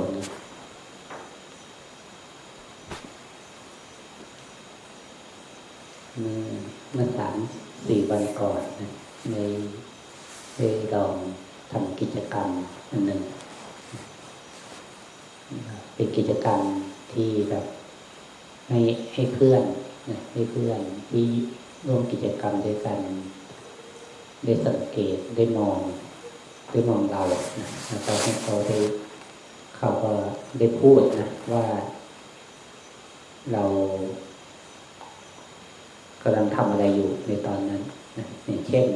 คนเมื่อเมื่อสามสี่วันก่อนนะในได้ลองทำกิจกรรมอันหนึ่งเป็นกิจกรรมที่แบบให้ให้เพื่อนนะให้เพื่อนที่ร่วมกิจกรรมด้วยกัน ได้สังเกตได้มองได้มองเรานะแล้วก็ให้เขาได้ เขาก็ได้พูดนะว่าเรากำลังทำอะไรอยู่ในตอนนั้นนะอย่างเช่น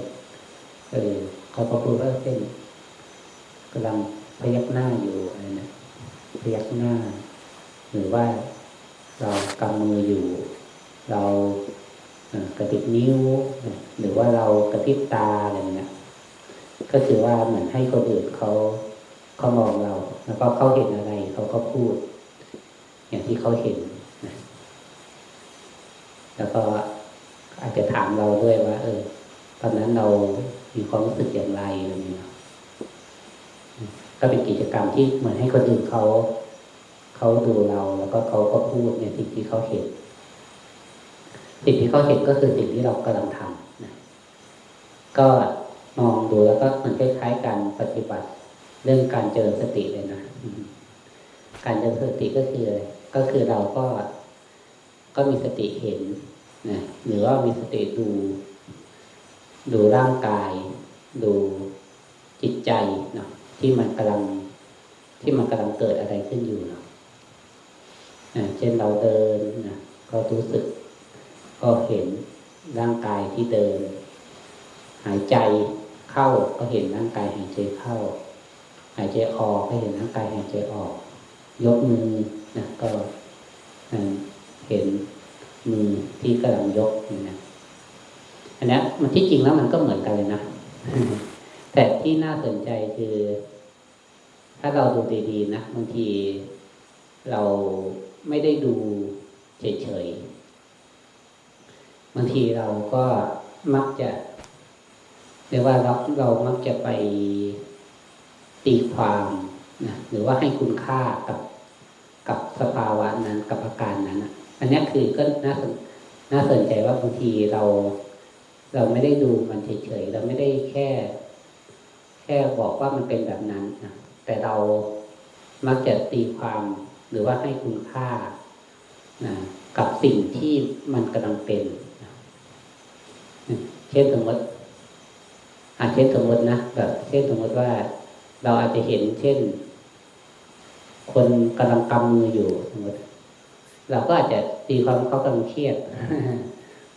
เออเขาก็พูดว่าเช่นกำลังพยักหน้าอยู่อะไรนะพยักหน้า หรือว่าเรากำมืออยู่ เรากระติบนิ้ว หรือว่าเรากระพริบตาอะไรเงี้ยก็คือว่าเหมือนให้คนอื่นเขาเขามองเรา แล้วก็เขาเห็นอะไร เขาก็พูด อย่างที่เขาเห็นนะแล้วก็อาจจะถามเราด้วยว่า เออ ตอนนั้นเรามีความรู้สึกอย่างไรอะไรเงี้ยก็เป็นกิจกรรมที่เหมือนให้คนอื่นเขาเขาดูเราแล้วก็เขาก็พูดในสิ่งที่เขาเห็น สิ่งที่เขาเห็นก็คือสิ่งที่เรากำลังทำนะก็มองดูแล้วก็มันคล้ายๆการปฏิบัติ เรื่องการเจริญสติเลยนะ การเจริญสติก็คืออะไรก็คือเราก็ก็มีสติเห็นนะหรือว่ามีสติดู ดูร่างกาย ดูจิตใจเนาะที่มันกำลังที่มันกำลังเกิดอะไรขึ้นอยู่เนาะเช่นเราเดินนะก็รู้สึก ก็เห็นร่างกายที่เดิน หายใจเข้าก็เห็นร่างกายหายใจเข้า หายใจออกก็เห็นร่างกายหายใจออก ยกมือนะก็เห็นมือที่กำลังยกนะอันนี้มันที่จริงแล้วมันก็เหมือนกันเลยนะแต่ที่น่าสนใจคือ ถ้าเราดูดีๆนะบางทีเราไม่ได้ดูเฉยๆบางทีเราก็มักจะเรียกว่าเราเรามักจะไป ตีความนะหรือว่าให้คุณค่ากับกับสภาวะนั้นกับอาการนั้นอันนี้คือก็น่าน่าสนใจว่าบางทีเรา เราไม่ได้ดูมันเฉยๆเราไม่ได้แค่ แค่บอกว่ามันเป็นแบบนั้นนะแต่เรามักจะตีความหรือว่าให้คุณค่านะกับสิ่งที่มันกำลังเป็นนะเช่นสมมติอาจเช่นสมมตินะแบบเช่นสมมติว่า เราอาจจะเห็นเช่น คนกำลังกำมืออยู่สมมติเราก็อาจจะตีความเขากำลังเครียด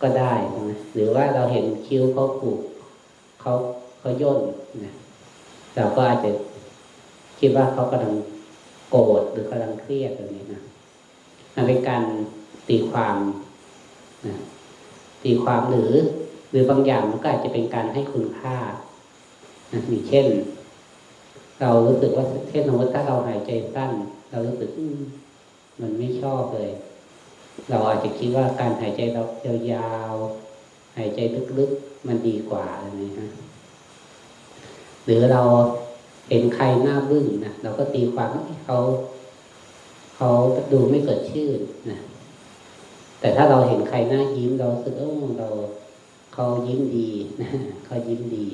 ก็ได้นะหรือว่าเราเห็นคิ้วเขาผูกเขาเขาย่นนะเราก็อาจจะคิดว่าเขากำลังโกรธหรือกำลังเครียดแบบนี้นะมันเป็นการตีความนะตีความหรือ หรือบางอย่างมันก็อาจจะเป็นการให้คุณค่านะอย่เช่น เรารู้สึกว่าเช่นสมมติถ้าเราหายใจสั้น เรารู้สึกมันไม่ชอบเลย เราอาจจะคิดว่าการหายใจเรายาวๆหายใจลึกๆมันดีกว่าอะไรนี้ฮะหรือเราเห็นใครหน้าบึ้งนะเราก็ตีความว่าเขาเขาดูไม่สดชื่นนะแต่ถ้าเราเห็นใครหน้ายิ้มเราสึกเออเราเขายิ้มดีนะเขายิ้มดี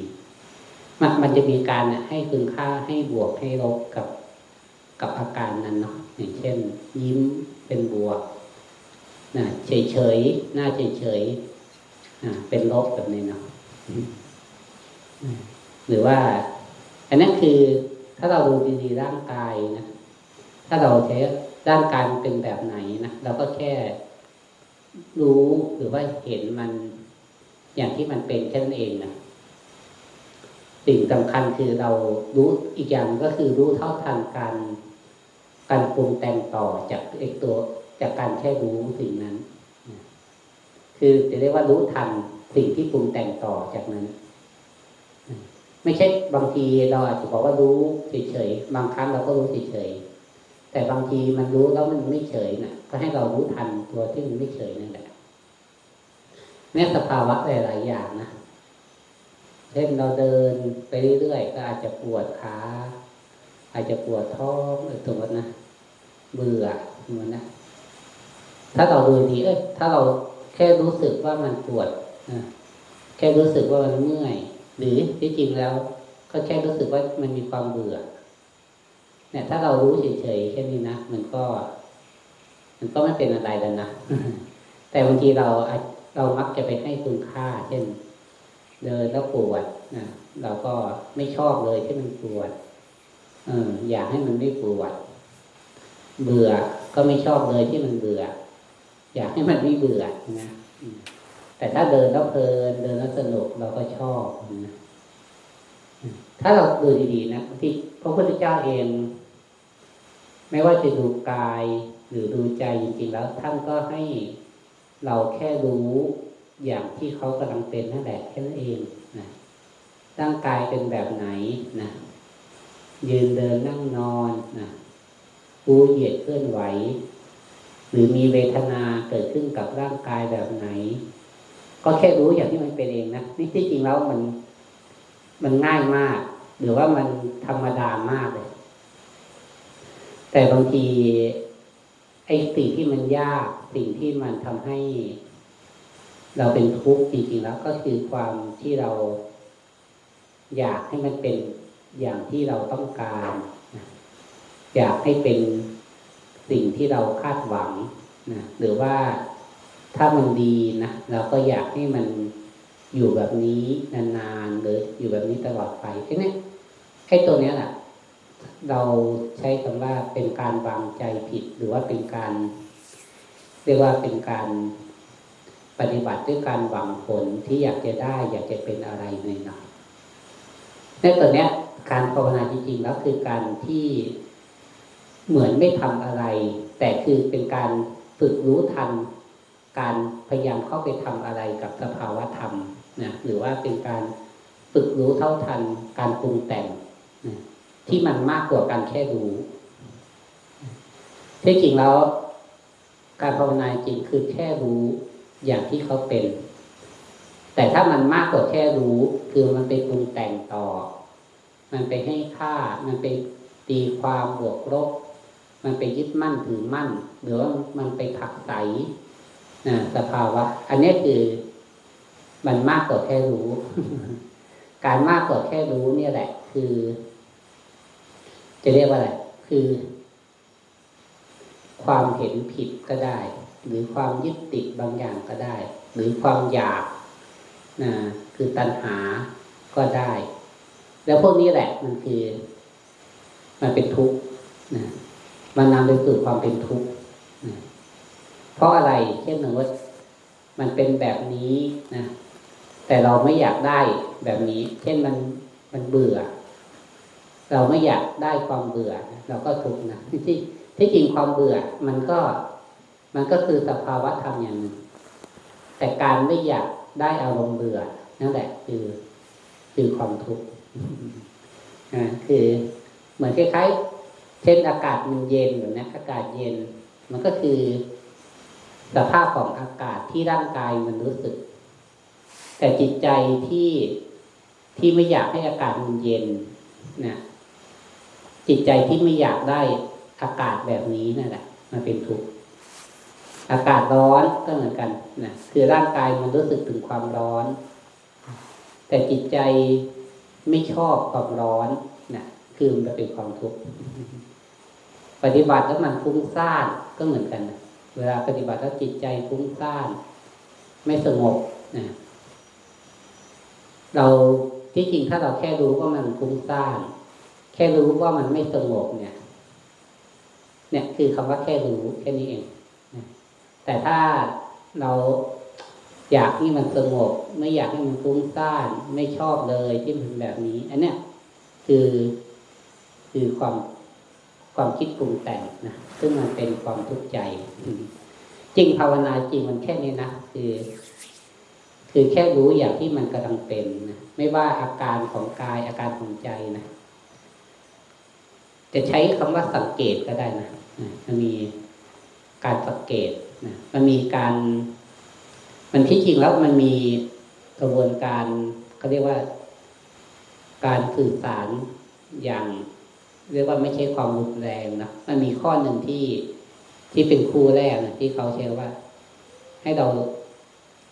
มันมันจะมีการให้คุณค่าให้บวกให้ลบกับกับอาการนั้นเนาะอย่างเช่น ยิ้มเป็นบวกนะเฉยเฉยหน้าเฉยเฉยเป็นลบแบบนี้เนาะหรือว่า อันนั้นคือถ้าเราดูดีๆร่างกายนะถ้าเราใช้ร่างกายเป็นแบบไหนนะเราก็แค่รู้หรือว่าเห็นมันอย่างที่มันเป็นแค่นั้นเองนะ สิ่งสำคัญคือเรารู้อีกอย่างก็คือรู้เท่าทันการการปรุงแต่งต่อจากเอกตัวจากการแค่รู้สิ่งนั้น คือจะเรียกว่ารู้ทันสิ่งที่ปรุงแต่งต่อจากนั้น ไม่ใช่บางทีเราอาจจะบอกว่ารู้เฉยๆบางครั้งเราก็รู้เฉยๆแต่บางทีมันรู้แล้วมันไม่เฉยนะ่ะก็ให้เรารู้ทันตัวที่มันไม่เฉยนั่นแหละแม้สภาวะหลายๆอย่างนะ เช่นเราเดินไปเรื่อยๆก็อาจจะปวดขาอาจจะปวดท้องเออสมมตินะเบื่อเหมือนนะถ้าเราดูดีเอ้ยถ้าเราแค่รู้สึกว่ามันปวดนะแค่รู้สึกว่ามันเมื่อย หรือที่จริงแล้ว ก็แค่รู้สึกว่ามันมีความเบื่อ เนี่ย ถ้าเรารู้เฉยๆแค่นี้นะมันก็ มันก็ไม่เป็นอะไรแล้วนะแต่บางทีเราเรามักจะไปให้คุณค่า เช่น เดินแล้วปวดนะเราก็ไม่ชอบเลยที่มันปวดเอออยากให้มันไม่ปวด เบื่อก็ไม่ชอบเลยที่มันเบื่อ อยากให้มันไม่เบื่อนะแต่ถ้าเดินแล้วเพลินเดินแล้วสนุกเราก็ชอบนะถ้าเราดูดีๆนะที่พระพุทธเจ้าเอง ไม่ว่าจะดูกายหรือดูใจจริงๆแล้วท่านก็ให้เราแค่รู้ อย่างที่เขากำลังเป็นนั่นแหละแค่นั้นเองนะร่างกายเป็นแบบไหนนะยืนเดินนั่งนอนนะรู้เหยียดเคลื่อนไหว หรือมีเวทนาเกิดขึ้นกับร่างกายแบบไหน ก็แค่รู้อย่างที่มันเป็นเองนะนี่ที่จริงแล้วมันมันง่ายมาก หรือว่ามันธรรมดามากเลย แต่บางทีไอ้สิ่งที่มันยากสิ่งที่มันทำให้ เราเป็นทุกข์จริงๆแล้วก็คือความที่เราอยากให้มันเป็นอย่างที่เราต้องการ อยากให้เป็นสิ่งที่เราคาดหวังนะหรือว่าถ้ามันดีนะเราก็อยากให้มันอยู่แบบนี้นานๆหรืออยู่แบบนี้ตลอดไปแค่นี้ไอ้ตัวเนี้ยแหละเราใช้คำว่าเป็นการวางใจผิด หรือว่าเป็นการ เรียกว่าเป็นการ ปฏิบัติด้วยการหวังผลที่อยากจะได้ อยากจะเป็นอะไรในหน่อยในตัวเนี้ย การภาวนาจริงๆแล้วคือการที่เหมือนไม่ทำอะไร แต่คือเป็นการฝึกรู้ทัน การพยายามเข้าไปทำอะไรกับสภาวะธรรมนะหรือว่าเป็นการฝึกรู้เท่าทันการปรุงแต่งนะที่มันมากกว่าการแค่รู้ที่จริงแล้ว การภาวนาจริงคือแค่รู้ อย่างที่เขาเป็น แต่ถ้ามันมากกว่าแค่รู้ คือมันไปปรุงแต่งต่อ มันไปให้ค่า มันไปตีความบวกลบมันไปยึดมั่นถือมั่น หรือว่ามันไปผักใสนะสภาวะ อันนี้คือ มันมากกว่าแค่รู้ การมากกว่าแค่รู้เนี่ยแหละ คือ จะเรียกว่าอะไร คือ ความเห็นผิดก็ได้ หรือความยึดติดบางอย่างก็ได้ หรือความอยากนะคือตัณหาก็ได้ แล้วพวกนี้แหละมันคือ มันเป็นทุกข์นะมันนำไปสู่ความเป็นทุกข์นะเพราะอะไรเช่นหนึ่งว่ามันเป็นแบบนี้นะแต่เราไม่อยากได้แบบนี้ เช่นมันมันเบื่อ เราไม่อยากได้ความเบื่อ เราก็ทุกข์นะที่ที่จริงความเบื่อ มันก็ มันก็คือสภาวะธรรมอย่างหนึ่งแต่การไม่อยากได้อารมณ์เบื่อ นั่นแหละคือคือความทุกข์อ่าคือเหมือนคล้ายๆเช่นอากาศมันเย็นหรือนะอากาศเย็น มันก็คือ สภาพของอากาศที่ร่างกายมันรู้สึก แต่จิตใจที่ที่ไม่อยากให้อากาศมันเย็นนะจิตใจที่ไม่อยากได้อากาศแบบนี้นั่นแหละมันเป็นทุกข์ อากาศร้อนก็เหมือนกันนะคือร่างกายมันรู้สึกถึงความร้อน แต่จิตใจไม่ชอบความร้อนนะคือมันเป็นความทุกข์ปฏิบัติแล้วมันฟุ้งซ่านก็เหมือนกันนะเวลาปฏิบัติแล้วจิตใจฟุ้งซ่าน ไม่สงบนะเราที่จริงถ้าเราแค่รู้ว่ามันฟุ้งซ่านแค่รู้ว่ามันไม่สงบเนี่ย เนี่ยคือคำว่าแค่รู้แค่นี้เอง แต่ถ้าเราอยากให้มันสงบ ไม่อยากให้มันฟุ้งซ่านไม่ชอบเลยที่มันแบบนี้ อันเนี้ยคือคือความความคิดปรุงแต่งนะซึ่งมันเป็นความทุกข์ใจ จริงภาวนาจริงมันแค่นี้นะคือ คือแค่รู้อย่างที่มันกำลังเป็นนะไม่ว่าอาการของกายอาการของใจนะจะใช้คำว่าสังเกตก็ได้นะมันมีการสังเกต มันมีการ มันที่จริงแล้วมันมีกระบวนการเขาเรียกว่า การสื่อสารอย่างเรียกว่าไม่ใช่ความรุนแรงนะมันมีข้อหนึ่งที่ที่เป็นคู่แรกนะที่เขาเชื่อว่า ให้เรา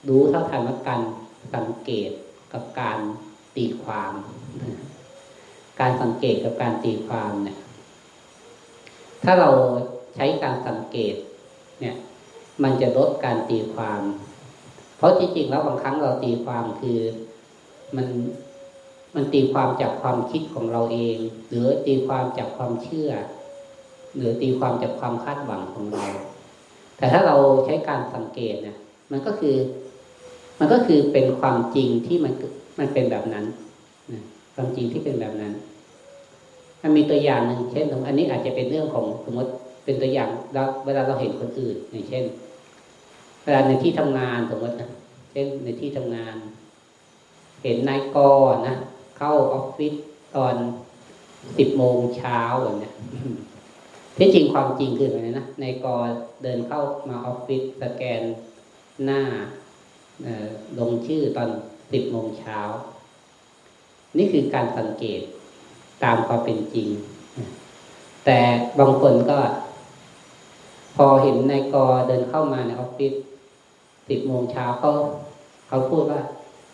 รู้เท่าทันว่าการสังเกตกับการตีความ การสังเกตกับการตีความเนี่ย ถ้าเราใช้การสังเกต มันจะลดการตีความ เพราะจริงๆแล้วบางครั้งเราตีความคือมันมันตีความจากความคิดของเราเอง หรือตีความจากความเชื่อ หรือตีความจากความคาดหวังของเรา แต่ถ้าเราใช้การสังเกตเนี่ยมันก็คือ มันก็คือเป็นความจริงที่มันมันเป็นแบบนั้นความจริงที่เป็นแบบนั้นมันมีตัวอย่างหนึ่งเช่น อันนี้อาจจะเป็นเรื่องของสมมติเป็นตัวอย่างเราเวลาเราเห็นคนอื่นอย่างเช่น เวลาในที่ทำงานสมมตินะเช่นในที่ทำงาน เห็นนายกนะเข้าออฟฟิศตอนสิบโมงเช้าแบบนี้ที่จริงความจริงคืออะไรนะนายกเดินเข้ามาออฟฟิศสแกนหน้าลงชื่อตอนสิบโมงเช้า นี่คือการสังเกตตามความเป็นจริง แต่บางคนก็ พอเห็นนายกเดินเข้ามาในออฟฟิศ สิบโมงเช้าเขาเขาพูดว่า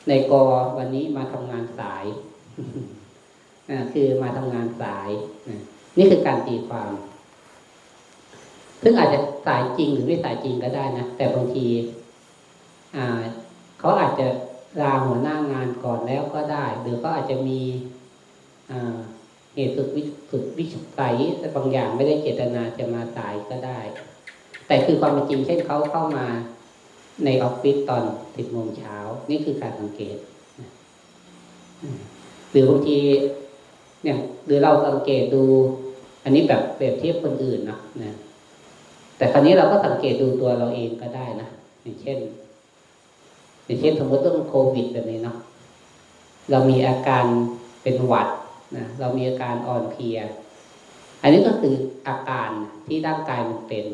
ในายกวันนี้มาทำงานสายคือมาทำงานสายนี่คือการตีความ ซึ่งอาจจะสายจริงหรือไม่สายจริงก็ได้นะ แต่บางทีเขาอาจจะลาหัวหน้างานก่อนแล้วก็ได้ หรือก็อาจจะมีเหตุสุดวิสุดวิสัยบางอย่างไม่ได้เจตนาจะมาสายก็ได้ แต่คือความเป็นจริงเช่นเขาเข้ามา ในออฟฟิศตอนสิบโมงเช้า นี่คือการสังเกตหรือบางทีเนี่ยหรือเราสังเกตดู อันนี้แบบเปรียบเทียบคนอื่นนะนะ แต่คราวนี้เราก็สังเกตดูตัวเราเองก็ได้นะอย่างเช่น อย่างเช่นสมมติเรื่องโควิดแบบนี้เนาะเรามีอาการเป็นหวัดนะเรามีอาการอ่อนเพลีย อันนี้ก็คืออาการที่ร่างกายมันเป็น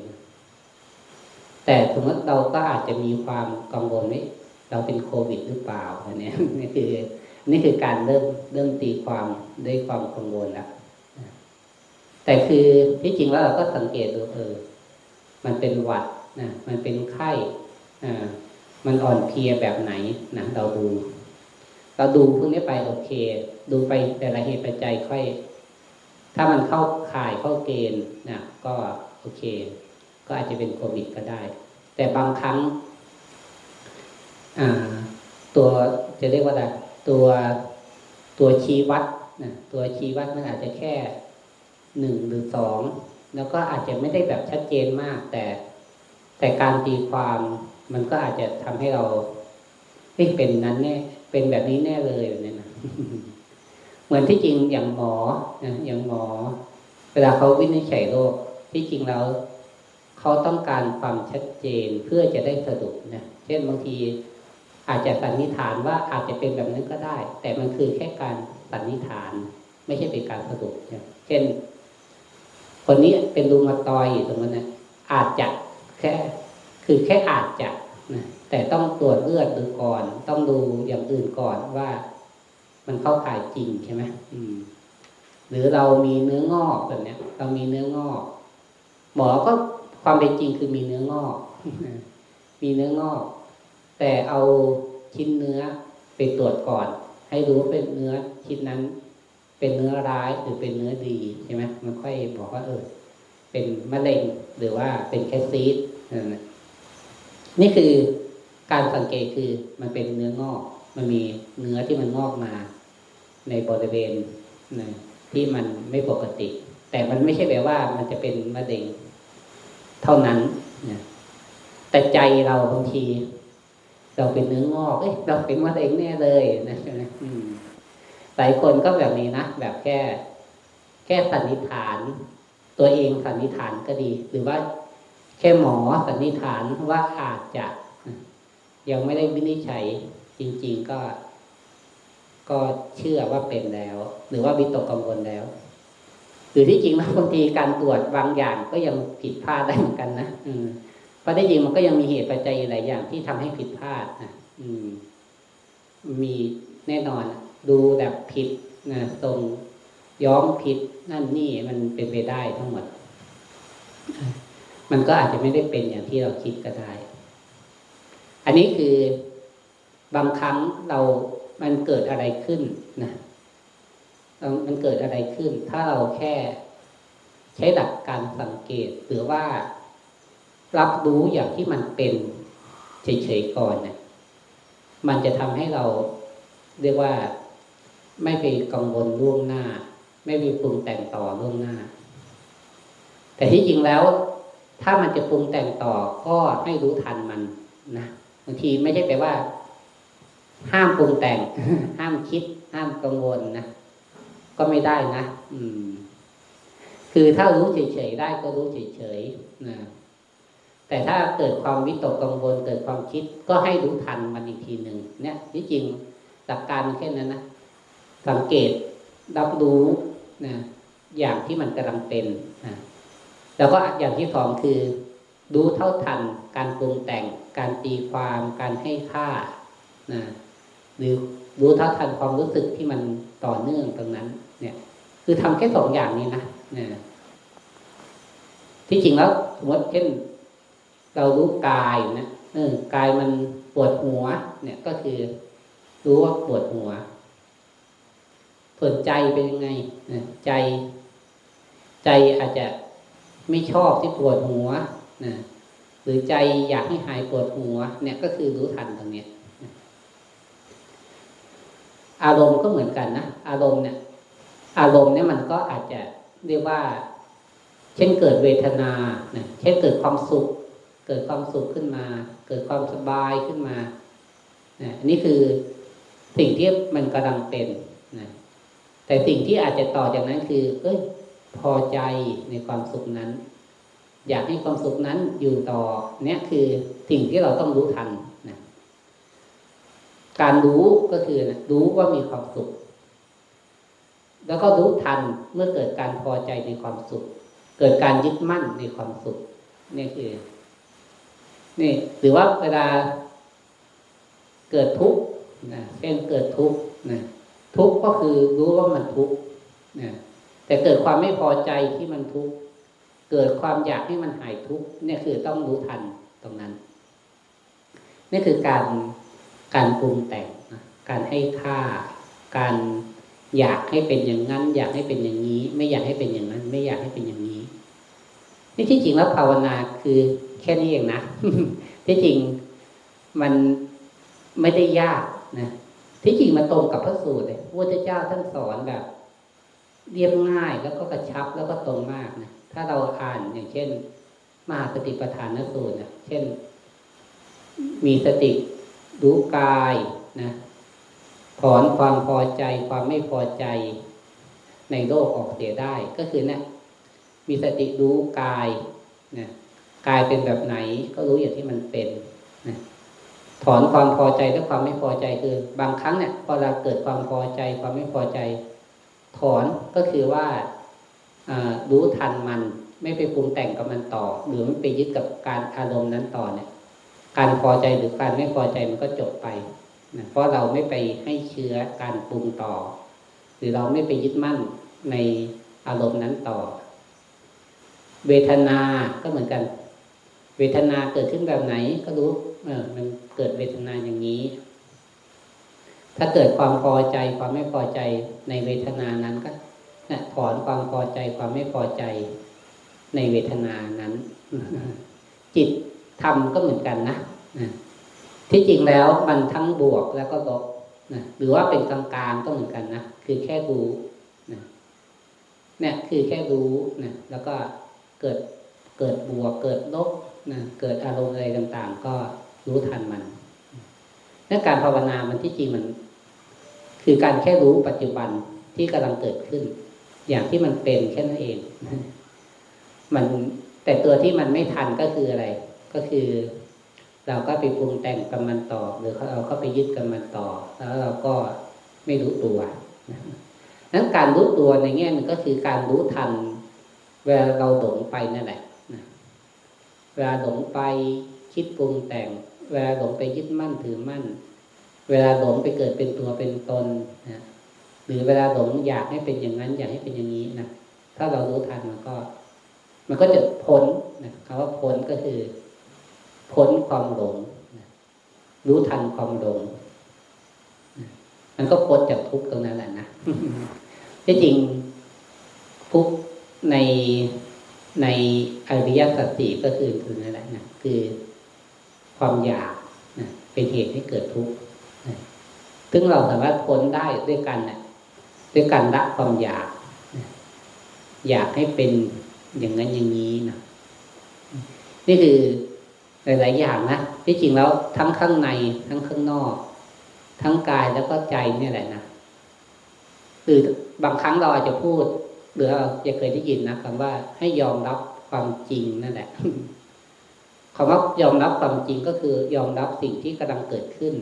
แต่สมมติเราก็อาจจะมีความกังวลว่าเราเป็นโควิดหรือเปล่าอันนี้นี่คือนี่คือการเริ่มเริ่มตีความด้วยความกังวลแล้วแต่คือที่จริงแล้วเราก็สังเกตดูเออ มันเป็นหวัดนะมันเป็นไข้อ่ามันอ่อนเพลียแบบไหนนะเราดู เราดูพวกนี้ไปโอเค ดูไปแต่ละเหตุปัจจัยค่อย ถ้ามันเข้าข่ายเข้าเกณฑ์นะก็โอเค ก็อาจจะเป็นโควิดก็ได้ แต่บางครั้งตัวจะเรียกว่าอะไรตัวตัวชี้วัดนะตัวชี้วัดมันอาจจะแค่หนึ่งหรือสองแล้วก็อาจจะไม่ได้แบบชัดเจนมาก แต่แต่การตีความมันก็อาจจะทำให้เราเป็นนั้นแน่เป็นแบบนี้แน่เลยเนี่ยนะเหมือนที่จริงอย่างหมออย่างหมอ เวลาเขาวินิจฉัยโรคที่จริงแล้ว เขาต้องการความชัดเจนเพื่อจะได้สรุปนะเช่นบางทีอาจจะสันนิษฐานว่าอาจจะเป็นแบบนั้นก็ได้ แต่มันคือแค่การสันนิษฐาน ไม่ใช่เป็นการสรุปนะเช่น คนนี้เป็นรูมาตอยอยู่ตรงนั้นนะอาจจะแค่คือแค่อาจจะนะแต่ต้องตรวจเลือดดูก่อน ต้องดูอย่างอื่นก่อนว่า มันเข้าข่ายจริงใช่ไหมอืม หรือเรามีเนื้องอกแบบนี้ยเรามีเนื้องอก หมอก็ ความเป็นจริงคือมีเนื้องอก มีเนื้องอก แต่เอาชิ้นเนื้อไปตรวจก่อน ให้รู้ว่าเป็นเนื้อชิ้นนั้น เป็นเนื้อร้ายหรือเป็นเนื้อดีใช่ไหมมันค่อยบอกว่าเออ เป็นมะเร็งหรือว่าเป็นแคสซีดนี่คือการสังเกตคือมันเป็นเนื้องอก มันมีเนื้อที่มันงอกมา ในบริเวณนะที่มันไม่ปกติ แต่มันไม่ใช่แปลว่ามันจะเป็นมะเร็ง เท่านั้นนะแต่ใจเราบางที เราเป็นเนื้องอกเอ้ยเราเป็นมะเร็งแน่เลยนะใช่ไหมหลายคนก็แบบนี้นะแบบแค่ แค่สันนิษฐาน ตัวเองสันนิษฐานก็ดี หรือว่าแค่หมอสันนิษฐานว่าอาจจะยังไม่ได้วินิจฉัยจริง ๆก็ ก็เชื่อว่าเป็นแล้ว หรือว่าวิตกกังวลแล้ว หรือที่จริงแล้วบางทีการตรวจบางอย่างก็ยังผิดพลาดได้เหมือนกันนะอืมพราะได้จริงมันก็ยังมีเหตุปัจจัยหลายอย่างที่ทำให้ผิดพลาดนะอืม มีแน่นอน ดูแบบผิดนะส่งย้อมผิดนั่นนี่มันเป็นไปได้ทั้งหมด มันก็อาจจะไม่ได้เป็นอย่างที่เราคิดก็ได้ อันนี้คือบางครั้งเรามันเกิดอะไรขึ้นนะ มันเกิดอะไรขึ้น ถ้าเราแค่ใช้หลักการสังเกตหรือว่ารับรู้อย่างที่มันเป็นเฉยๆก่อนเนี่ยมันจะทำให้เราเรียกว่า ไม่ไปกังวลล่วงหน้า ไม่ไปปรุงแต่งต่อล่วงหน้า แต่ที่จริงแล้ว ถ้ามันจะปรุงแต่งต่อก็ให้รู้ทันมันนะบางทีไม่ใช่แปลว่า ห้ามปรุงแต่ง ห้ามคิด ห้ามกังวลนะ ก็ไม่ได้นะ อืม คือถ้ารู้เฉยๆได้ก็รู้เฉยๆนะแต่ถ้าเกิดความวิตกกังวลเกิดความคิดก็ให้รู้ทันมันอีกทีหนึ่งเนี่ยที่จริงหลักการแค่นั้นนะสังเกตรับรู้นะอย่างที่มันกำลังเป็นนะแล้วก็อย่างที่สองคือ รู้เท่าทัน การปรุงแต่ง การตีความการให้ค่านะหรือรู้เท่าทันความรู้สึกที่มันต่อเนื่องตรงนั้น คือทำแค่สองอย่างนี้นะเนะที่จริงแล้วสมมติเช่น เรารู้กายนะเออกายมันปวดหัว เนี่ยก็คือ รู้ว่าปวดหัวส่วนใจเป็นยังไงใจ ใจอาจจะไม่ชอบที่ปวดหัวนะหรือใจอยากให้หายปวดหัว เนี่ยก็คือรู้ทันตรงนี้อารมณ์ก็เหมือนกันนะอารมณ์เนี่ย อารมณ์เนี่ยมันก็อาจจะเรียกว่า เช่นเกิดเวทนานะเช่นเกิดความสุข เกิดความสุขขึ้นมา เกิดความสบายขึ้นมาอันนี้คือสิ่งที่มันกำลังเป็นนะแต่สิ่งที่อาจจะต่อจากนั้นคือ เอ้ย พอใจในความสุขนั้น อยากให้ความสุขนั้นอยู่ต่อ เนี่ยคือสิ่งที่เราต้องรู้ทันนะการรู้ก็คือนะรู้ว่ามีความสุข แล้วก็รู้ทันเมื่อเกิดการพอใจในความสุข เกิดการยึดมั่นในความสุข นี่คือ นี่หรือว่าเวลาเกิดทุกข์นะเช่นเกิดทุกข์นะทุกข์ก็คือรู้ว่ามันทุกข์นะแต่เกิดความไม่พอใจที่มันทุกข์เกิดความอยากให้มันหายทุกข์นี่คือต้องรู้ทันตรงนั้น นี่คือการการปรุงแต่งการให้ค่าการ อยากให้เป็นอย่างนั้น อยากให้เป็นอย่างนี้ ไม่อยากให้เป็นอย่างนั้น ไม่อยากให้เป็นอย่างนี้นี่ที่จริงแล้วภาวนาคือแค่นี้เองนะที่จริงมันไม่ได้ยากนะที่จริงมันตรงกับพระสูตรเลยพระเจ้าท่านสอนแบบ เรียบง่ายแล้วก็กระชับแล้วก็ตรงมากนะถ้าเราอ่านอย่างเช่น มหาสติปัฏฐานสูตรนะเช่น มีสติรู้กายนะ ถอนความพอใจความไม่พอใจในโลกออกเสียได้ก็คือเนะี่ยมีสติรู้กายนะกายเป็นแบบไหนก็รู้อย่างที่มันเป็นนะถอนความพอใจและความไม่พอใจคือ บางครั้งเนี่ยพอเราเกิดความพอใจความไม่พอใจ ถอนก็คือว่ารู้ทันมัน ไม่ไปปรุงแต่งกับมันต่อ หรือไม่ไปยึดกับการอารมณ์นั้นต่อเนี่ย การพอใจหรือการไม่พอใจมันก็จบไป นะเพราะเราไม่ไปให้เชื้อการปรุงต่อ หรือเราไม่ไปยึดมั่นในอารมณ์นั้นต่อ เวทนาก็เหมือนกัน เวทนาเกิดขึ้นแบบไหนก็รู้ เออ มันเกิดเวทนาอย่างนี้ ถ้าเกิดความพอใจความไม่พอใจในเวทนานั้นก็นะถอนความพอใจความไม่พอใจในเวทนานั้น จิตทำก็เหมือนกันนะ ที่จริงแล้วมันทั้งบวกแล้วก็ลบนะหรือว่าเป็นกลางๆก็เหมือนกันนะคือแค่รู้นะเนี่ยคือแค่รู้นะแล้วก็เกิดเกิดบวกเกิดลบนะเกิดอารมณ์อะไรต่างๆ ก็รู้ทันมันนั่นการภาวนามันที่จริงมัน คือการแค่รู้ปัจจุบันที่กำลังเกิดขึ้น อย่างที่มันเป็นแค่นั้นเองมันแต่ตัวที่มันไม่ทันก็คืออะไร ก็คือ เราก็ไปปรุงแต่งกับมันต่อ หรือเราก็ไปยึดกับมันต่อ แล้วเราก็ไม่รู้ตัวนั้นการรู้ตัวในแง่นึงก็คือการรู้ทัน เวลาเราหลงไปนั่นแหละเวลาหลงไปคิดปรุงแต่ง เวลาหลงไปยึดมั่นถือมั่น เวลาหลงไปเกิดเป็นตัวเป็นตนนะหรือเวลาหลงอยากให้เป็นอย่างนั้น อยากให้เป็นอย่างนี้นะถ้าเรารู้ทันมันก็ มันก็จะพ้นนะคำว่าพ้นก็คือ พ้นความหลงนะรู้ทันความหลงนะมันก็พ้นจากทุกข์ตรงนั้นแหละนะที่จริงทุกข์ในในอริยสัจสี่ก็คือคือนั่นแหละนะคือความอยากนะเป็นเหตุให้เกิดทุกข์ซึ่งเราสามารถพ้นได้ด้วยกันนะด้วยการละความอยากนะอยากให้เป็นอย่างนั้นอย่างนี้นะนี่คือ หลายๆอย่างนะที่จริงแล้วทั้งข้างในทั้งข้างนอก ทั้งกายแล้วก็ใจนี่แหละนะหรือบางครั้งเราอาจจะพูดหรือเราจะเคยได้ยินนะคำว่าให้ยอมรับความจริงนั่นแหละคำว่ายอมรับความจริงก็คือยอมรับสิ่งที่กำลังเกิดขึ้น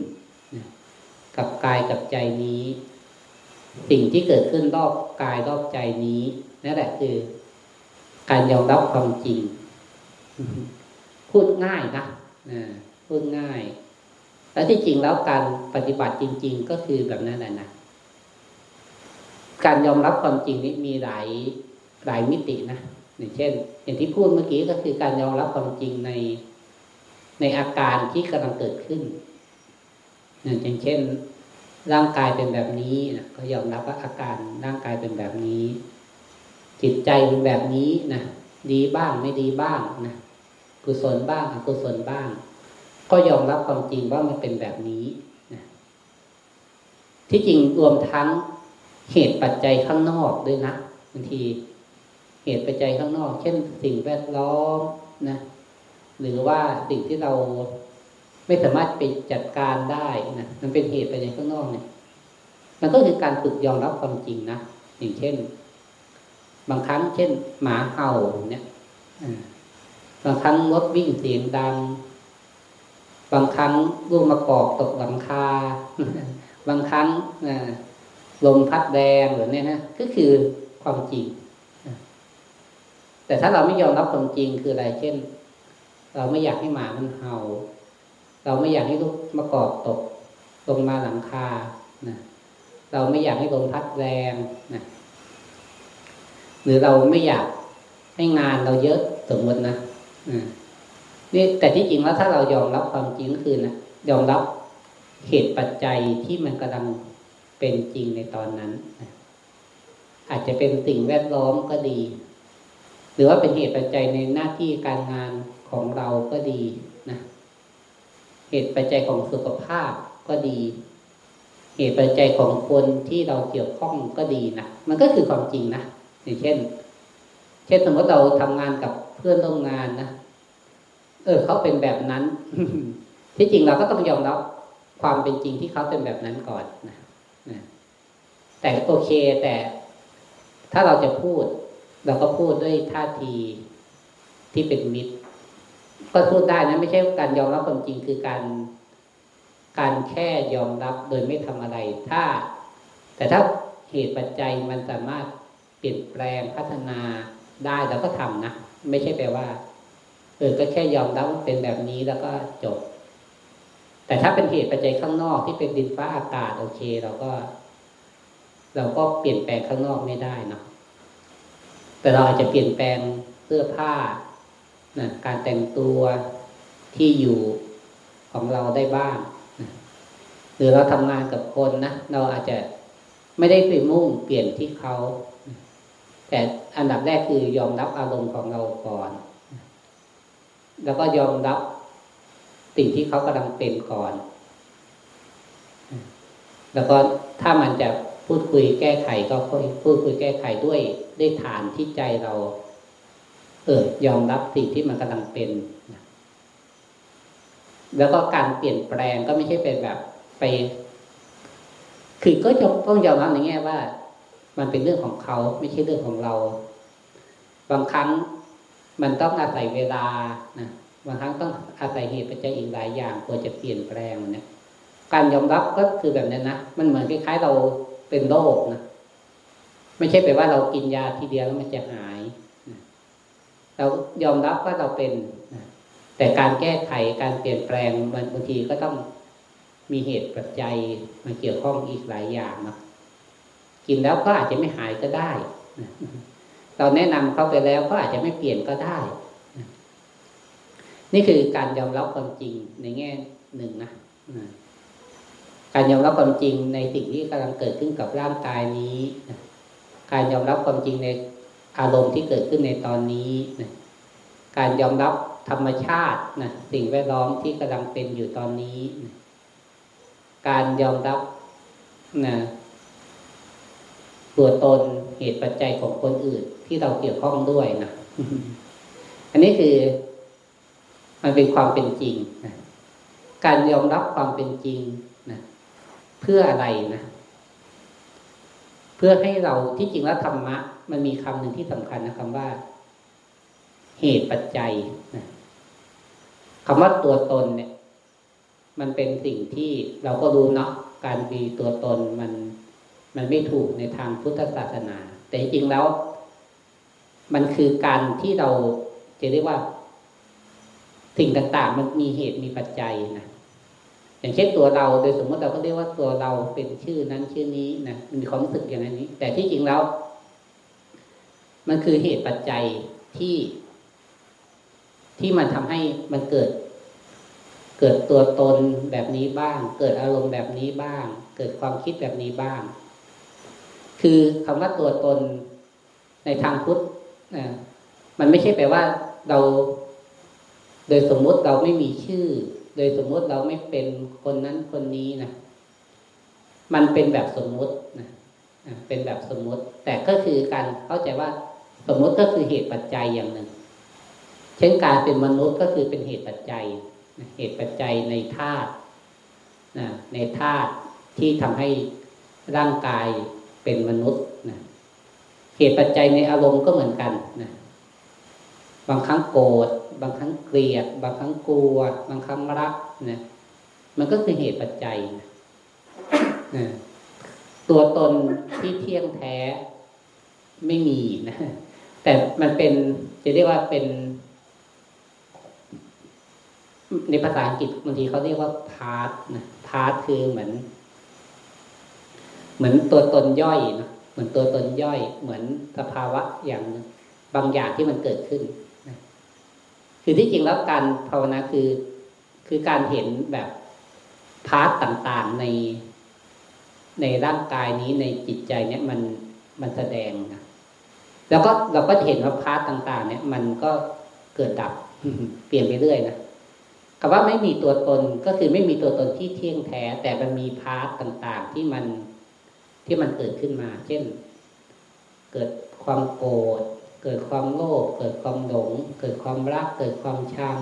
กับกายกับใจนี้ สิ่งที่เกิดขึ้นรอบกายรอบใจนี้นั่นแหละคือ การยอมรับความจริง พูดง่ายนะพูดง่าย แล้วที่จริงแล้วการปฏิบัติจริง ๆ ก็คือแบบนั้นแหละนะการยอมรับความจริงนี้มีหลายหลายมิตินะอย่างเช่น อย่างที่พูดเมื่อกี้ก็คือการยอมรับความจริงในในอาการที่กำลังเกิดขึ้นอย่างเช่น ร่างกายเป็นแบบนี้นะก็ยอมรับว่าอาการร่างกายเป็นแบบนี้ จิตใจเป็นแบบนี้นะดีบ้างไม่ดีบ้างนะ กุศลบ้างอกุศลบ้าง ก็ยอมรับความจริงว่ามันเป็นแบบนี้นะที่จริงรวมทั้งเหตุปัจจัยข้างนอกด้วยนะบางทีเหตุปัจจัยข้างนอก เช่น สิ่งแวดล้อมนะหรือว่าสิ่งที่เราไม่สามารถไปจัดการได้นะมันเป็นเหตุปัจจัยข้างนอกเนี่ย มันก็คือการฝึกยอมรับความจริงนะอย่างเช่น บางครั้งเช่น หมาเห่าเนี่ย บางครั้งรถวิ่งเสียงดัง บางครั้งลูกมะกอกตกหลังคา บางครั้งลมพัดแรงหรือเนี่ยนะก็คือความจริง แต่ถ้าเราไม่ยอมรับความจริงคืออะไรเช่น เราไม่อยากให้หมามันเห่า เราไม่อยากให้ลูกมะกอกตกลงมาหลังคานะเราไม่อยากให้ลมพัดแรงนะหรือเราไม่อยากให้งานเราเยอะสมมตินะ นี่แต่ที่จริงแล้วถ้าเรายอมรับความจริงก็คือนะยอมรับเหตุปัจจัยที่มันกำลังเป็นจริงในตอนนั้นอาจจะเป็นสิ่งแวดล้อมก็ดี หรือว่าเป็นเหตุปัจจัยในหน้าที่การงานของเราก็ดีนะเหตุปัจจัยของสุขภาพก็ดี เหตุปัจจัยของคนที่เราเกี่ยวข้องก็ดีนะมันก็คือความจริงนะอย่างเช่น เช่นสมมติเราทำงานกับเพื่อนร่วมงานนะเออเขาเป็นแบบนั้น ที่จริงเราก็ต้องยอมรับความเป็นจริงที่เขาเป็นแบบนั้นก่อนนะแต่โอเคแต่ถ้าเราจะพูด เราก็พูดด้วยท่าทีที่เป็นมิตร ก็พูดได้นะไม่ใช่การยอมรับความจริงคือการการแค่ยอมรับโดยไม่ทำอะไร ถ้า แต่ถ้าเหตุปัจจัยมันสามารถเปลี่ยนแปลงพัฒนา ได้เราก็ทำนะไม่ใช่แปลว่าเออก็แค่ยอมรับเป็นแบบนี้แล้วก็จบ แต่ถ้าเป็นเหตุปัจจัยข้างนอกที่เป็นดินฟ้าอากาศโอเค เราก็ เราก็เปลี่ยนแปลงข้างนอกไม่ได้นะแต่เราอาจจะเปลี่ยนแปลงเสื้อผ้านะการแต่งตัวที่อยู่ของเราได้บ้างนะหรือเราทำงานกับคนนะเราอาจจะไม่ได้ไปมุ่งเปลี่ยนที่เขา แต่อันดับแรกคือยอมรับอารมณ์ของเราก่อน แล้วก็ยอมรับสิ่งที่เขากำลังเป็นก่อน แล้วก็ถ้ามันจะพูดคุยแก้ไขก็พูดคุยแก้ไขด้วยได้ฐานที่ใจเรา เออยอมรับสิ่งที่มันกำลังเป็น แล้วก็การเปลี่ยนแปลงก็ไม่ใช่เป็นแบบไป คือก็ต้องยอมรับในแง่ว่า มันเป็นเรื่องของเขาไม่ใช่เรื่องของเรา บางครั้งมันต้องอาศัยเวลานะบางครั้งต้องอาศัยเหตุปัจจัยอีกหลายอย่างกว่าจะเปลี่ยนแปลงเนี่ยการยอมรับก็คือแบบนั้นนะมันเหมือนคล้ายๆเราเป็นโรคนะไม่ใช่แปลว่าเรากินยาทีเดียวแล้วมันจะหายเรายอมรับว่าเราเป็นแต่การแก้ไขการเปลี่ยนแปลงมันบางทีก็ต้องมีเหตุปัจจัยมาเกี่ยวข้องอีกหลายอย่างนะ กินแล้วก็อาจจะไม่หายก็ได้ เราแนะนำเขาไปแล้วก็อาจจะไม่เปลี่ยนก็ได้ นี่คือการยอมรับความจริงในแง่หนึ่งนะการยอมรับความจริงในสิ่งที่กำลังเกิดขึ้นกับร่างกายนี้ การยอมรับความจริงในอารมณ์ที่เกิดขึ้นในตอนนี้การยอมรับธรรมชาตินะสิ่งแวดล้อมที่กำลังเป็นอยู่ตอนนี้นะการยอมรับนะ ตัวตนเหตุปัจจัยของคนอื่น ที่เราเกี่ยวข้องด้วยนะอันนี้คือ มันเป็นความเป็นจริงนะการยอมรับความเป็นจริงนะเพื่ออะไรนะเพื่อให้เราที่จริงแล้วธรรมะ มันมีคำหนึ่งที่สำคัญนะคำว่า เหตุปัจจัยนะคำว่าตัวตนเนี่ย มันเป็นสิ่งที่เราก็รู้เนาะการมีตัวตนมัน มันไม่ถูกในทางพุทธศาสนา แต่จริงแล้ว มันคือการที่เราจะเรียกว่า สิ่งต่างๆ มันมีเหตุมีปัจจัยนะอย่างเช่นตัวเราโดยสมมติเราก็เรียกว่าตัวเราเป็นชื่อนั้นชื่อนี้นะมันมีความรู้สึกอย่างนี้ แต่ที่จริงแล้ว มันคือเหตุปัจจัยที่ ที่มันทำให้มันเกิด เกิดตัวตนแบบนี้บ้าง เกิดอารมณ์แบบนี้บ้าง เกิดความคิดแบบนี้บ้าง คือคำว่าตัวตนในทางพุทธนะมันไม่ใช่แปลว่าเรา โดยสมมุติเราไม่มีชื่อ โดยสมมุติเราไม่เป็นคนนั้นคนนี้นะมันเป็นแบบสมมุตินะเป็นแบบสมมุติ แต่ก็คือการเข้าใจว่าสมมุติก็คือเหตุปัจจัยอย่างหนึ่ง เช่นการเป็นมนุษย์ก็คือเป็นเหตุปัจจัย เหตุปัจจัยในธาตุในธาตุที่ทำให้ร่างกาย เป็นมนุษย์นะเหตุปัจจัยในอารมณ์ก็เหมือนกันนะบางครั้งโกรธบางครั้งเกลียด บางครั้งกลัว บางครั้งรักนะมันก็คือเหตุปัจจัยนะนะตัวตนที่เที่ยงแท้ไม่มีนะแต่มันเป็นจะเรียกว่าเป็น ในภาษาอังกฤษบางทีเขาเรียกว่า part นะ part คือเหมือน เหมือนตัวตนย่อยนะเหมือนตัวตนย่อย เหมือนสภาวะอย่างบางอย่างที่มันเกิดขึ้นนะคือที่จริงแล้วการภาวนาคือคือการเห็นแบบ part ต่างๆในในร่างกายนี้ในจิตใจเนี่ยมันมันแสดงนะแล้วก็เราก็เห็นว่า part ต่าง ๆ เนี่ย มันก็เกิดดับเปลี่ยนไปเรื่อยนะคำว่าไม่มีตัวตนก็คือไม่มีตัวตนที่เที่ยงแท้แต่มันมี part ต่าง ๆ ที่มัน ที่มันเกิดขึ้นมา เช่น เกิดความโกรธเกิดความโลภเกิดความหลง เกิดความรัก เกิดความชัง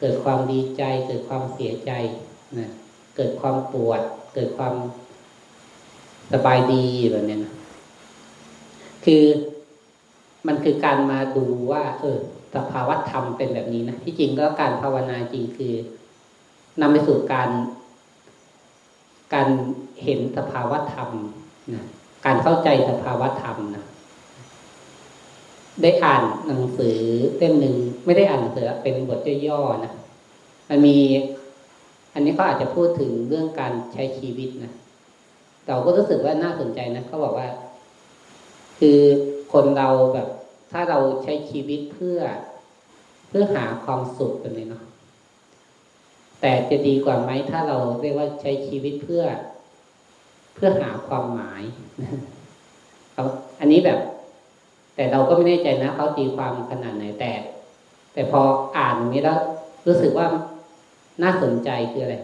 เกิดความดีใจ เกิดความเสียใจนะเกิดความปวด เกิดความสบายดีแบบนี้นะคือมันคือการมาดูว่า เออสภาวะธรรมเป็นแบบนี้นะที่จริงก็การภาวนาจริงคือนำไปสู่การ การ เห็นสภาวะธรรมนะการเข้าใจสภาวะธรรมนะได้อ่านหนังสือเล่มหนึ่งไม่ได้อ่านหนังสือเป็นบทย่อๆนะมันมี อันนี้ก็อาจจะพูดถึงเรื่องการใช้ชีวิตนะเราก็รู้สึกว่าน่าสนใจนะเขาบอกว่า คือคนเราแบบ ถ้าเราใช้ชีวิตเพื่อเพื่อหาความสุขกันเลยเนาะแต่จะดีกว่าไหมถ้าเราเรียกว่าใช้ชีวิตเพื่อ พื่อหาความหมายอันนี้แบบ แต่เราก็ไม่แน่ใจนะเขาตีความขนาดไหนแต่ แต่พออ่านนี้แล้วรู้สึกว่าน่าสนใจคืออะไร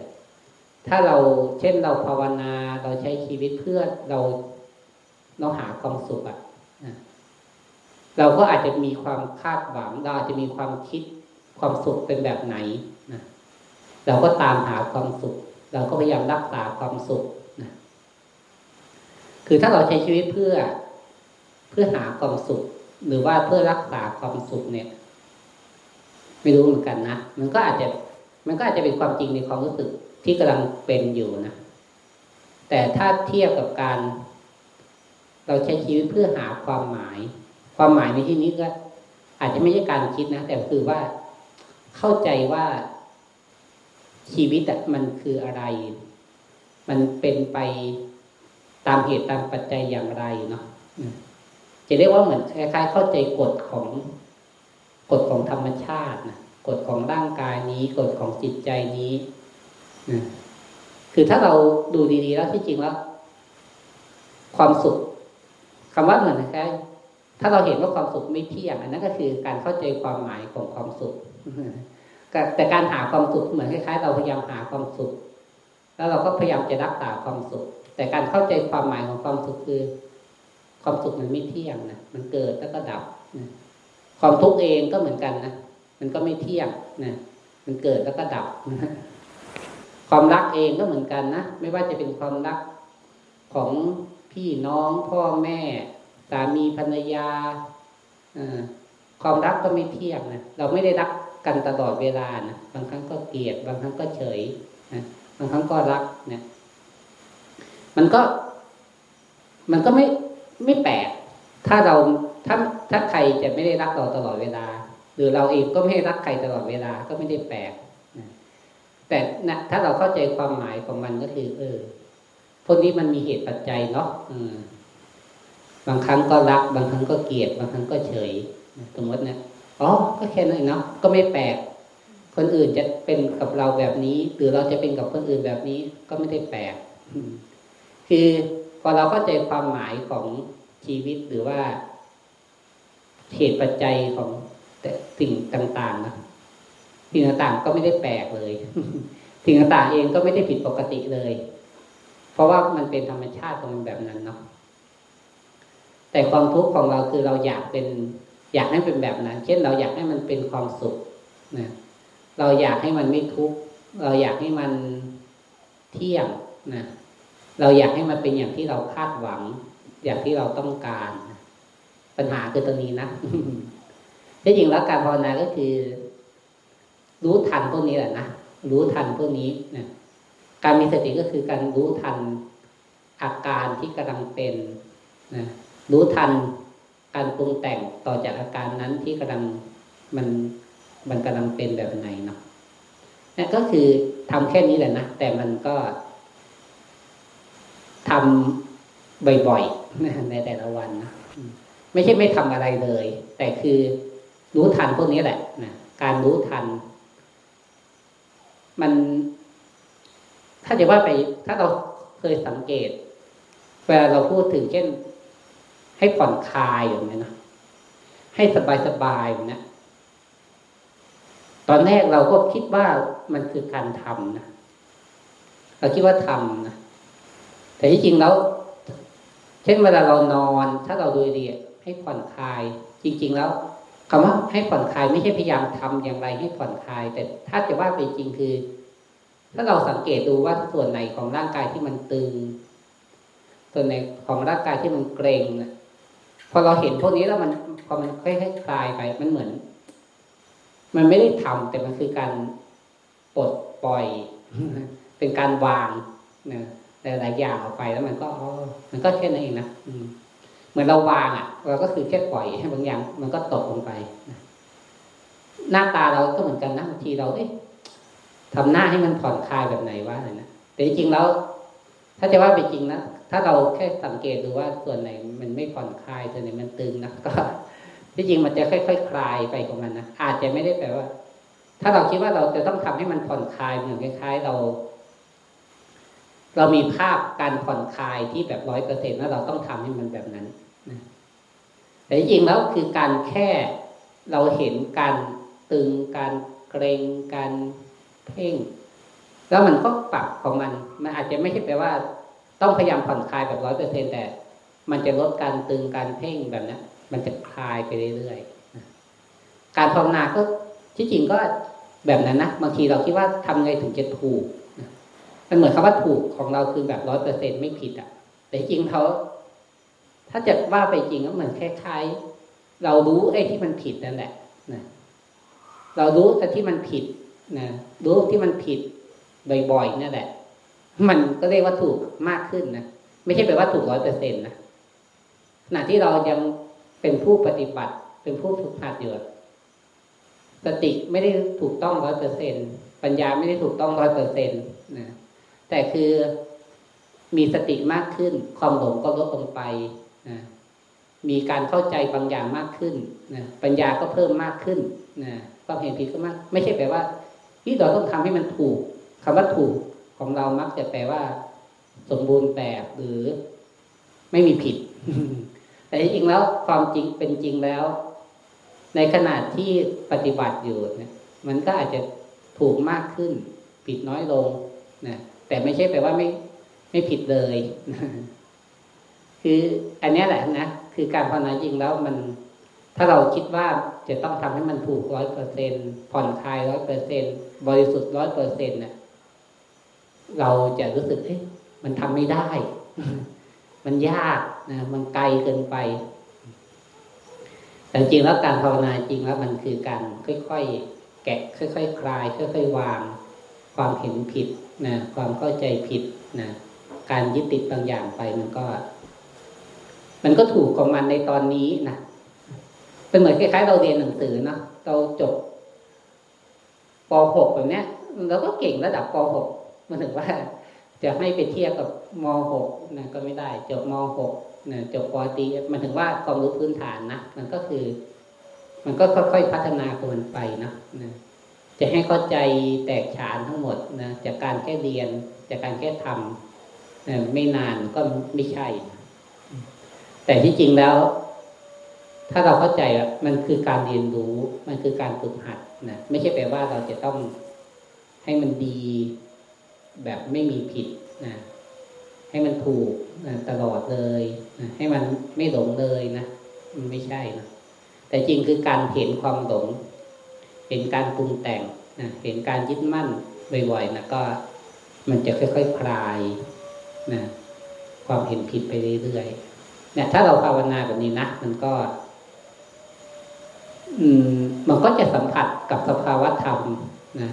ถ้าเราเช่นเราภาวนาเราใช้ชีวิตเพื่อเราเราหาความสุขอะเราก็อาจจะมีความคาดหวังเราอาจจะมีความคิดความสุขเป็นแบบไหนนะเราก็ตามหาความสุข เราก็พยายามรักษาความสุข คือถ้าเราใช้ชีวิตเพื่อเพื่อหาความสุข หรือว่าเพื่อรักษาความสุขเนี่ย ไม่รู้เหมือนกันนะมันก็อาจจะ มันก็อาจจะเป็นความจริงในความรู้สึกที่กำลังเป็นอยู่นะแต่ถ้าเทียบกับการ เราใช้ชีวิตเพื่อหาความหมาย ความหมายในที่นี้ก็ อาจจะไม่ใช่การคิดนะแต่คือว่าเข้าใจว่าชีวิตมันคืออะไร มันเป็นไป ตามเหตุตามปัจจัยอย่างไรเนาะจะเรียกว่าเหมือนคล้ายๆเข้าใจกฎของกฎของธรรมชาตินะกฎของร่างกายนี้กฎของจิตใจนี้นะคือถ้าเราดูดีๆแล้วที่จริงแล้ว ความสุขคำว่าเหมือนคล้ายถ้าเราเห็นว่าความสุขไม่เที่ยงอันนั้นก็คือการเข้าใจความหมายของความสุขแต่การหาความสุขเหมือนคล้ายๆ เราพยายามหาความสุข แล้วเราก็พยายามจะรักษาความสุข แต่การเข้าใจความหมายของความสุขคือ ความสุขมันไม่เที่ยงนะมันเกิดแล้วก็ดับนะความทุกข์เองก็เหมือนกันนะมันก็ไม่เที่ยงนะมันเกิดแล้วก็ดับนะความรักเองก็เหมือนกันนะไม่ว่าจะเป็นความรักของพี่น้องพ่อแม่ สามีภรรยาความรักก็ไม่เที่ยงนะเราไม่ได้รักกันตลอดเวลานะบางครั้งก็เกลียด บางครั้งก็เฉยนะบางครั้งก็รักเนะ มันก็ มันก็ไม่ไม่แปลกถ้าเราถ้าถ้าใครจะไม่ได้รักเราตลอดเวลา หรือเราเองก็ไม่ได้รักใครตลอดเวลาก็ไม่ได้แปลกแต่นะถ้าเราเข้าใจความหมายของมันก็คือ เออพวกนี้มันมีเหตุปัจจัยเนาะบางครั้งก็รัก บางครั้งก็เกลียด บางครั้งก็เฉยสมมตินะอ๋อ ก็แค่นั้นเนาะก็ไม่แปลก คนอื่นจะเป็นกับเราแบบนี้ หรือเราจะเป็นกับคนอื่นแบบนี้ ก็ไม่ได้แปลก คือพอเราเข้าใจความหมายของชีวิตหรือว่าเหตุปัจจัยของสิ่งต่างๆนะสิ่งต่างๆก็ไม่ได้แปลกเลย สิ่งต่างๆเองก็ไม่ได้ผิดปกติเลย เพราะว่ามันเป็นธรรมชาติของมันแบบนั้นเนาะแต่ความทุกข์ของเราคือเราอยากเป็น อยากให้เป็นแบบนั้น เช่นเราอยากให้มันเป็นความสุขนะเราอยากให้มันไม่ทุกข์เราอยากให้มันเที่ยงนะ เราอยากให้มันเป็นอย่างที่เราคาดหวัง อย่างที่เราต้องการ ปัญหาคือตรงนี้นะที่จริงแล้วการภาวนาก็คือ รู้ทันพวกนี้แหละนะรู้ทันพวกนี้นะการมีสติก็คือการรู้ทันอาการที่กำลังเป็นนะรู้ทันการปรุงแต่งต่อจากอาการนั้นที่กำลังมันมันกำลังเป็นแบบไหนเนาะนั่นก็คือทำแค่นี้แหละนะแต่มันก็ ทำบ่อยๆในแต่ละวันนะไม่ใช่ไม่ทำอะไรเลย แต่คือรู้ทันพวกนี้แหละนะการรู้ทัน มัน ถ้าจะว่าไป ถ้าเราเคยสังเกตเวลาเราพูดถึงเช่น ให้ผ่อนคลายอย่างนี้นะให้สบายสบายอย่างนี้ตอนแรกเราก็คิดว่ามันคือการทำนะเราคิดว่าทำนะ แต่ที่จริงแล้ว เช่นเวลาเรานอน ถ้าเราดูดีให้ผ่อนคลาย จริง ๆ แล้วคำว่าให้ผ่อนคลายไม่ใช่พยายามทำอย่างไรให้ผ่อนคลาย แต่ถ้าจะว่าไปจริงคือ ถ้าเราสังเกตดูว่าส่วนไหนของร่างกายที่มันตึง ส่วนไหนของร่างกายที่มันเกร็งพอเราเห็นพวกนี้แล้วมันพอมันค่อยๆคลายไปมันเหมือน มันไม่ได้ทำแต่มันคือการปลดปล่อย เป็นการวางนะ แต่หลายอย่างออกไปแล้วมันก็มันก็แค่นั้นเองนะเหมือนเราวางอะ เราก็คือแค่ปล่อยให้บางอย่าง มันก็ตกลงไปหน้าตาเราก็เหมือนกันนะบางทีเราเอ๊ะทำหน้าให้มันผ่อนคลายแบบไหนวะอะไรนะแต่จริงๆแล้ว ถ้าจะว่าไปจริงนะถ้าเราแค่สังเกตดูว่าส่วนไหน มันไม่ผ่อนคลายส่วนไหนมันตึงนะก็ที่จริงมันจะค่อยๆคคลายไปของมันนะอาจจะไม่ได้แปลว่า ถ้าเราคิดว่าเราจะต้องทำให้มันผ่อนคลายเหมือนคล้ายๆเรา เรามีภาพการผ่อนคลายที่แบบร้อยเปอร์เซ็นต์แล้วเราต้องทำให้มันแบบนั้นนะแต่จริงแล้วคือการแค่เราเห็นการตึงการเกรงการเพ่ง แล้วมันก็ปรับของมัน มันอาจจะไม่ใช่แปลว่า ต้องพยายามผ่อนคลายแบบร้อยเปอร์เซ็นแต่ มันจะลดการตึงการเพ่งแบบนี้นมันจะคลายไปเรื่อยๆการภาวนาก็ที่จริงก็แบบนั้นนะบางทีเราคิดว่าทำไงถึงจะถูก มันเหมือนคำว่าถูกของเราคือแบบร้อยเปอร์เซ็นไม่ผิดอะ แต่จริงเขาถ้าจะว่าไปจริงก็เหมือนคล้ายๆเรารู้ไอ้ที่มันผิดนั่นแหละนะเรารู้แต่ที่มันผิดนะรู้ที่มันผิดบ่อยๆนั่นแหละ มันก็เรียกว่าถูกมากขึ้นนะไม่ใช่แปลว่าถูกร้อยเปอร์เซ็นต์นะขณะที่เรายังเป็นผู้ปฏิบัติ เป็นผู้ฝึกหัดอยู่สติไม่ได้ถูกต้องร้อยเปอร์เซ็นปัญญาไม่ได้ถูกต้องร้อยเปอร์เซ็นต์นะ แต่คือมีสติมากขึ้น ความหลงก็ลดลงไปนะมีการเข้าใจบางอย่างมากขึ้นนะปัญญาก็เพิ่มมากขึ้นนะความเห็นผิดก็มาก ไม่ใช่แปลว่าที่เราต้องทำให้มันถูกคำว่าถูกของเรามักจะแปลว่า สมบูรณ์แบบหรือไม่มีผิด แต่จริงแล้วความจริงเป็นจริงแล้ว ในขณะที่ปฏิบัติอยู่เนี่ยมันก็อาจจะถูกมากขึ้น ผิดน้อยลงนะ แต่ไม่ใช่แปลว่าไม่ไม่ผิดเลย คืออันนี้แหละนะคือการภาวนาจริงแล้วมัน ถ้าเราคิดว่าจะต้องทำให้มันถูกร้อยเปอร์เซ็นผ่อนคลายร้อยเปอร์เซ็นบริสุทธิ์ร้อยเปอร์เซ็นต์เนี่ยเราจะรู้สึกเฮ้ยมันทำไม่ได้ มันยากนะมันไกลเกินไปแต่จริงแล้วการภาวนาจริงแล้วมันคือการค่อยๆแกะค่อยๆคลาย ค่อยๆวาง ความเห็นผิด นะความเข้าใจผิดนะการยึดติดบางอย่างไปมันก็ มันก็ถูกของมันในตอนนี้นะเป็นเหมือนคล้ายๆเราเรียนหนังสือเนาะเราจบป .6 แบบเนี้ยเราก็เก่งระดับป .6 มันถึงว่า จะให้ไปเทียบกับม .6 นะก็ไม่ได้ จบม .6 นะจบปตีมันถึงว่าความรู้พื้นฐานนะมันก็คือ มันก็ค่อยๆพัฒนาคนไปนะนะ จะให้เข้าใจแตกฉานทั้งหมดนะจากการแค่เรียน จากการแค่ทำไม่นานก็ไม่ใช่ แต่ที่จริงแล้ว ถ้าเราเข้าใจอะมันคือการเรียนรู้ มันคือการฝึกหัดนะไม่ใช่แปลว่าเราจะต้องให้มันดีแบบไม่มีผิดนะให้มันถูกนะตลอดเลยนะให้มันไม่หลงเลยนะมันไม่ใช่นะแต่จริงคือการเห็นความหลง เห็นการปรุงแต่งนะเห็นการยึดมั่นบ่อยๆนะก็มันจะค่อยๆคคลายนะความเห็นผิดไปเรื่อยๆเนี่ยถ้าเราภาวนาแบบนี้นะมันก็ อืม มันก็จะสัมผัสกับสภาวะธรรมนะ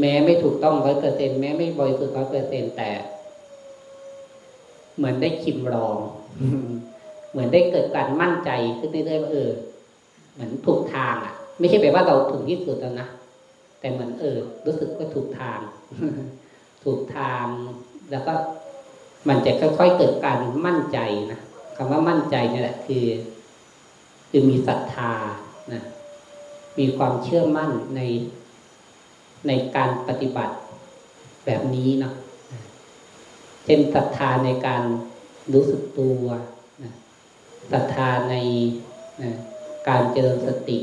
แม้ไม่ถูกต้องร้อยเปอร์เซ็นแม้ไม่บริสุทธิ์ร้อยเปอร์เซ็นแต่ เหมือนได้คิมลอง เหมือนได้เกิดการมั่นใจขึ้นเรื่อยๆเออ เหมือนถูกทางอะ ไม่ใช่แปลว่าเราถึงที่สุดแล้วนะแต่เหมือนเออ รู้สึกว่าถูกทาง ถูกทางแล้วก็มันจะค่อยๆเกิดการมั่นใจนะคำว่ามั่นใจนี่แหละ คือ คือมีศรัทธานะมีความเชื่อมั่นในในการปฏิบัติแบบนี้เนาะเช่นศรัทธาในการรู้สึกตัวศรัทธาในการเจริญสติ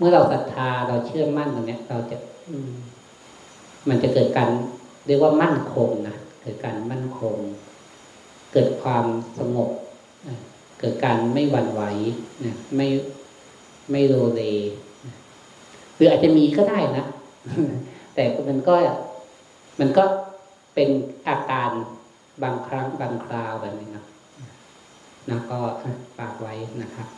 เมื่อเราศรัทธาเราเชื่อมั่นตรงนี้เราจะมันจะเกิดการเรียกว่ามั่นคงนะเกิดการมั่นคง เกิดความสงบเกิดการไม่หวั่นไหวนะไม่ไม่โลเลหรืออาจจะมีก็ได้นะแต่มันก็มันก็เป็นอาการบางครั้งบางคราวแบบนี้นะนะก็ฝากไว้นะครับ